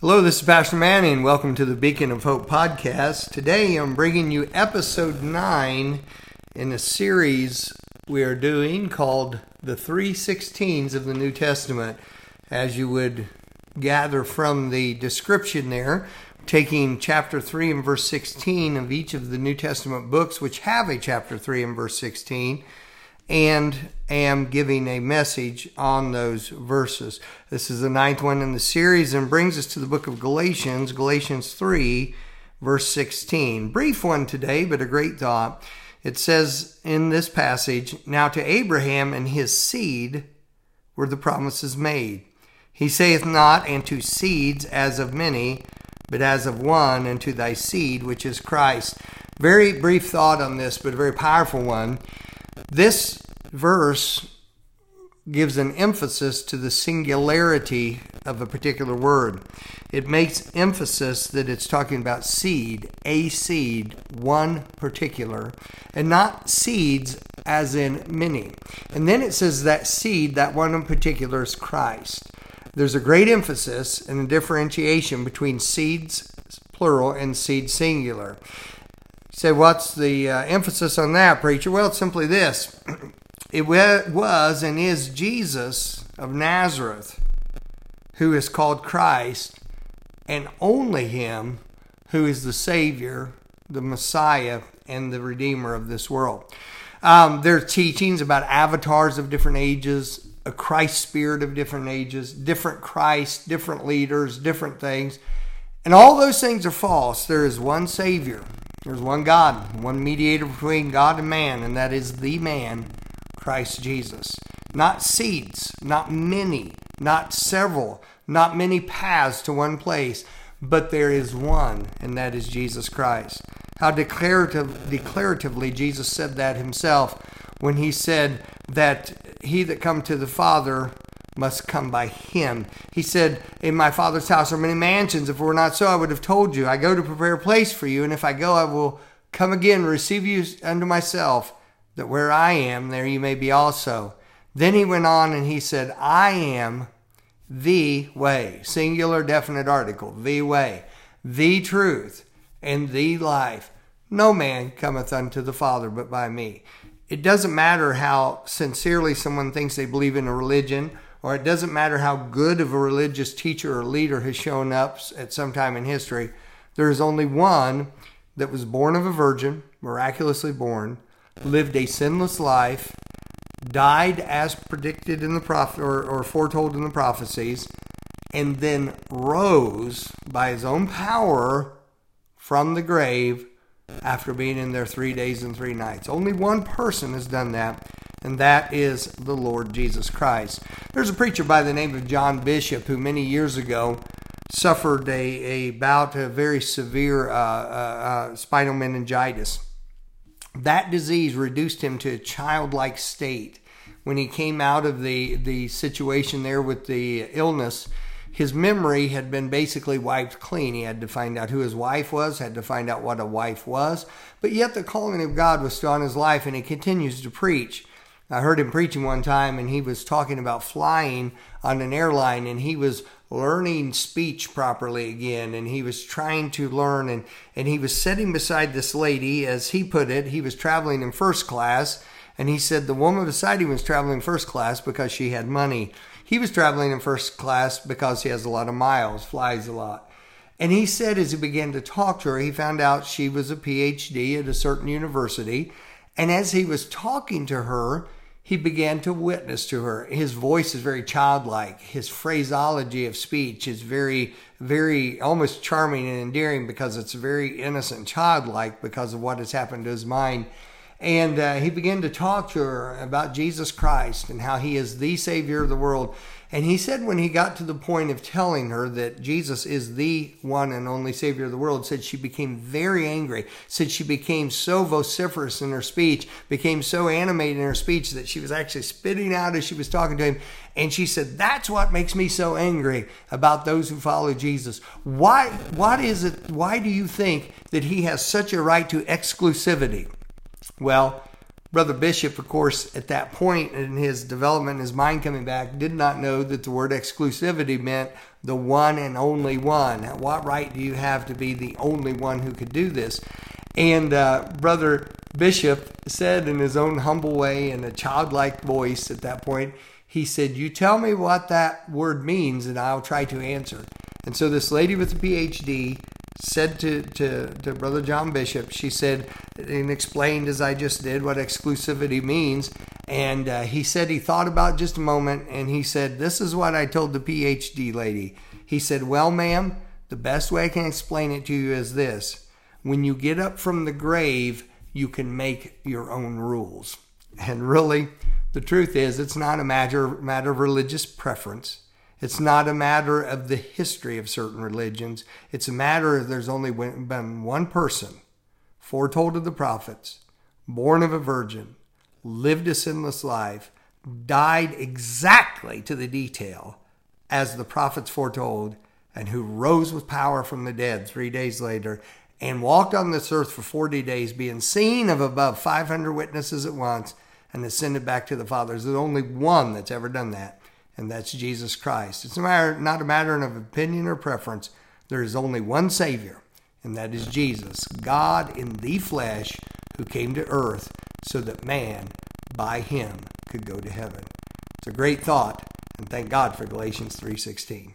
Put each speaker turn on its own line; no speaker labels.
Hello, this is Pastor Manny, and welcome to the Beacon of Hope podcast. Today I'm bringing you episode 9 in a series we are doing called The Three Sixteens of the New Testament. As you would gather from the description there, taking chapter 3 and verse 16 of each of the New Testament books, which have a chapter 3 and verse 16 and am giving a message on those verses. This is the ninth one in the series and brings us to the book of Galatians, Galatians 3, verse 16. Brief one today, but a great thought. It says in this passage, Now to Abraham and his seed were the promises made. He saith not, and to seeds as of many, but as of one, and to thy seed, which is Christ. Very brief thought on this, but a very powerful one. This verse gives an emphasis to the singularity of a particular word. It makes emphasis that it's talking about seed, a seed, one particular, and not seeds as in many. And then it says that seed, that one in particular, is Christ. There's a great emphasis and a differentiation between seeds plural and seed singular. Say, what's the uh, emphasis on that, preacher? Well, it's simply this it was and is Jesus of Nazareth who is called Christ, and only Him who is the Savior, the Messiah, and the Redeemer of this world. Um, there are teachings about avatars of different ages, a Christ spirit of different ages, different Christ, different leaders, different things. And all those things are false. There is one Savior, there's one God, one mediator between God and man, and that is the man, Christ Jesus. Not seeds, not many, not several, not many paths to one place, but there is one, and that is Jesus Christ. How declarative, declaratively Jesus said that himself when he said that he that come to the Father must come by him. He said, In my Father's house are many mansions. If it were not so, I would have told you. I go to prepare a place for you, and if I go, I will come again, receive you unto myself, that where I am, there you may be also. Then he went on and he said, I am the way, singular definite article, the way, the truth, and the life. No man cometh unto the Father but by me. It doesn't matter how sincerely someone thinks they believe in a religion, or it doesn't matter how good of a religious teacher or leader has shown up at some time in history. There is only one that was born of a virgin, miraculously born, lived a sinless life, died as predicted in the prophet or, or foretold in the prophecies, and then rose by his own power from the grave after being in there three days and three nights. Only one person has done that, and that is the Lord Jesus Christ. There's a preacher by the name of John Bishop who many years ago suffered a, a bout of very severe uh, uh, uh, spinal meningitis. That disease reduced him to a childlike state. When he came out of the, the situation there with the illness, his memory had been basically wiped clean. He had to find out who his wife was, had to find out what a wife was, but yet the calling of God was still on his life, and he continues to preach. I heard him preaching one time, and he was talking about flying on an airline, and he was learning speech properly again, and he was trying to learn, and, and he was sitting beside this lady, as he put it, he was traveling in first class, and he said the woman beside him was traveling first class because she had money. He was traveling in first class because he has a lot of miles, flies a lot. And he said as he began to talk to her, he found out she was a PhD at a certain university. And as he was talking to her, he began to witness to her. His voice is very childlike. His phraseology of speech is very, very almost charming and endearing because it's very innocent, childlike because of what has happened to his mind. And uh, he began to talk to her about Jesus Christ and how he is the Savior of the world. And he said when he got to the point of telling her that Jesus is the one and only Savior of the world, said she became very angry. Said she became so vociferous in her speech, became so animated in her speech that she was actually spitting out as she was talking to him. And she said, That's what makes me so angry about those who follow Jesus. Why what is it why do you think that he has such a right to exclusivity? Well, Brother Bishop, of course, at that point in his development, his mind coming back, did not know that the word exclusivity meant the one and only one. What right do you have to be the only one who could do this? And uh, Brother Bishop said in his own humble way, in a childlike voice at that point, he said, You tell me what that word means, and I'll try to answer. And so this lady with a PhD said to, to, to Brother John Bishop, she said, and explained as I just did what exclusivity means. And uh, he said he thought about just a moment and he said, This is what I told the PhD lady. He said, Well, ma'am, the best way I can explain it to you is this when you get up from the grave, you can make your own rules. And really, the truth is, it's not a matter, matter of religious preference. It's not a matter of the history of certain religions. It's a matter of there's only been one person foretold of the prophets, born of a virgin, lived a sinless life, died exactly to the detail as the prophets foretold, and who rose with power from the dead three days later and walked on this earth for 40 days, being seen of above 500 witnesses at once and ascended back to the Father. There's only one that's ever done that and that's Jesus Christ. It's a matter, not a matter of opinion or preference. There is only one Savior, and that is Jesus, God in the flesh, who came to earth so that man, by him, could go to heaven. It's a great thought, and thank God for Galatians 3:16.